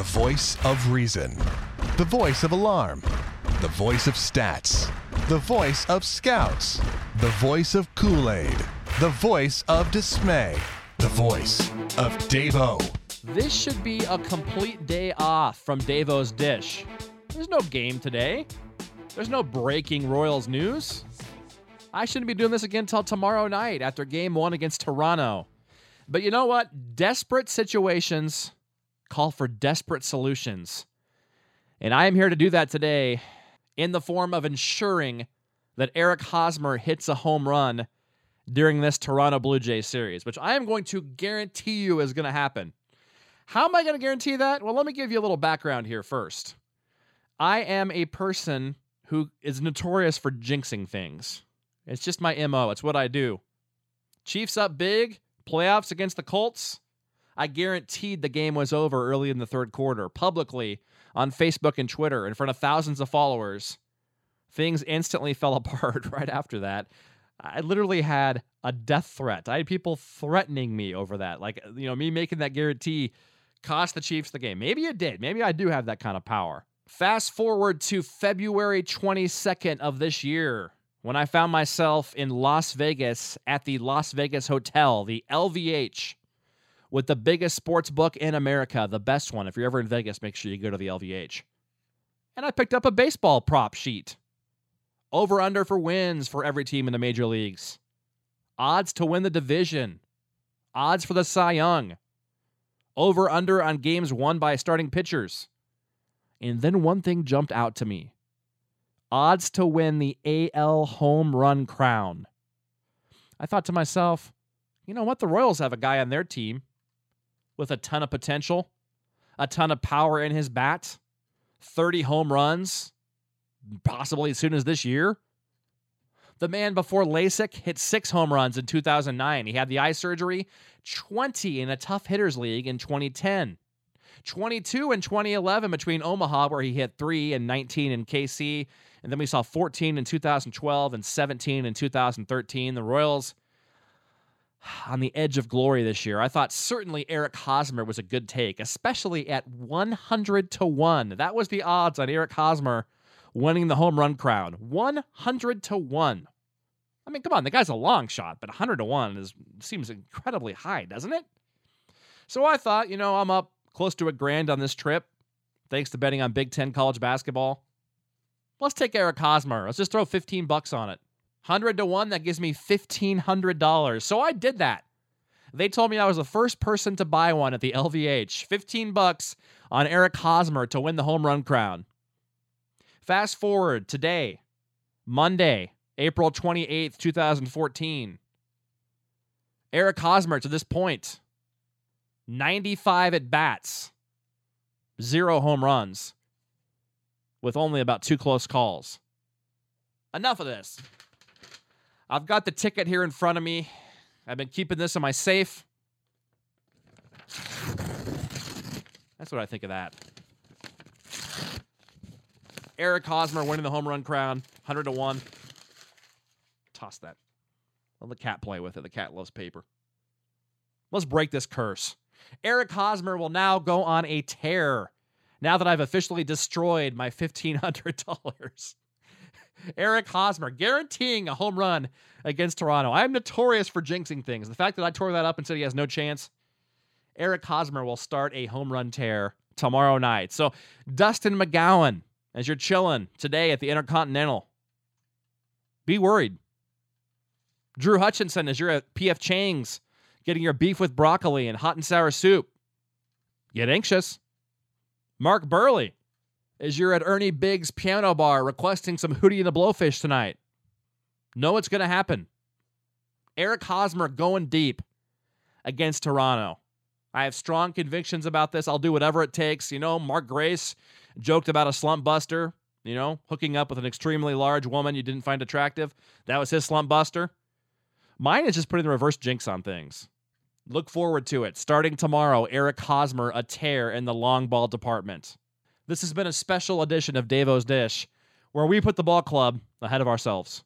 The voice of reason. The voice of alarm. The voice of stats. The voice of scouts. The voice of Kool Aid. The voice of dismay. The voice of Davo. This should be a complete day off from Davo's Dish. There's no game today. There's no breaking Royals news. I shouldn't be doing this again until tomorrow night after game one against Toronto. But you know what? Desperate situations call for desperate solutions. And I am here to do that today in the form of ensuring that Eric Hosmer hits a home run during this Toronto Blue Jays series, which I am going to guarantee you is going to happen. How am I going to guarantee that? Well, let me give you a little background here first. I am a person who is notorious for jinxing things. It's just my MO, it's what I do. Chiefs up big, playoffs against the Colts. I guaranteed the game was over early in the third quarter, publicly on Facebook and Twitter in front of thousands of followers. Things instantly fell apart right after that. I literally had a death threat. I had people threatening me over that. Like, you know, me making that guarantee cost the Chiefs the game. Maybe it did. Maybe I do have that kind of power. Fast forward to February 22nd of this year when I found myself in Las Vegas at the Las Vegas Hotel, the LVH, with the biggest sports book in America, the best one. If you're ever in Vegas, make sure you go to the LVH. And I picked up a baseball prop sheet. Over under for wins for every team in the major leagues. Odds to win the division. Odds for the Cy Young. Over under on games won by starting pitchers. And then one thing jumped out to me odds to win the AL home run crown. I thought to myself, you know what? The Royals have a guy on their team with a ton of potential, a ton of power in his bat, 30 home runs, possibly as soon as this year. The man before LASIK hit six home runs in 2009. He had the eye surgery, 20 in a tough hitters league in 2010. 22 in 2011 between Omaha, where he hit three, and 19 in KC. And then we saw 14 in 2012 and 17 in 2013. The Royals on the edge of glory this year. I thought certainly Eric Hosmer was a good take, especially at 100 to 1. That was the odds on Eric Hosmer winning the home run crown. 100 to 1. I mean, come on, the guy's a long shot, but 100 to 1 is seems incredibly high, doesn't it? So I thought, you know, I'm up close to a grand on this trip, thanks to betting on Big Ten college basketball. Let's take Eric Hosmer. Let's just throw 15 bucks on it. 100 to 1, that gives me $1,500. So I did that. They told me I was the first person to buy one at the LVH. 15 bucks on Eric Hosmer to win the home run crown. Fast forward today, Monday, April 28th, 2014. Eric Hosmer to this point, 95 at bats, zero home runs, with only about two close calls. Enough of this. I've got the ticket here in front of me. I've been keeping this in my safe. That's what I think of that. Eric Hosmer winning the home run crown, 100 to 1. Toss that. Let the cat play with it. The cat loves paper. Let's break this curse. Eric Hosmer will now go on a tear now that I've officially destroyed my $1,500. Eric Hosmer guaranteeing a home run against Toronto. I am notorious for jinxing things. The fact that I tore that up and said he has no chance, Eric Hosmer will start a home run tear tomorrow night. So, Dustin McGowan, as you're chilling today at the Intercontinental, be worried. Drew Hutchinson, as you're at PF Chang's getting your beef with broccoli and hot and sour soup, get anxious. Mark Buehrle, as you're at Ernie Biggs' piano bar requesting some Hootie and the Blowfish tonight. Know what's going to happen. Eric Hosmer going deep against Toronto. I have strong convictions about this. I'll do whatever it takes. You know, Mark Grace joked about a slump buster, you know, hooking up with an extremely large woman you didn't find attractive. That was his slump buster. Mine is just putting the reverse jinx on things. Look forward to it. Starting tomorrow, Eric Hosmer, a tear in the long ball department. This has been a special edition of Davo's Dish, where we put the ball club ahead of ourselves.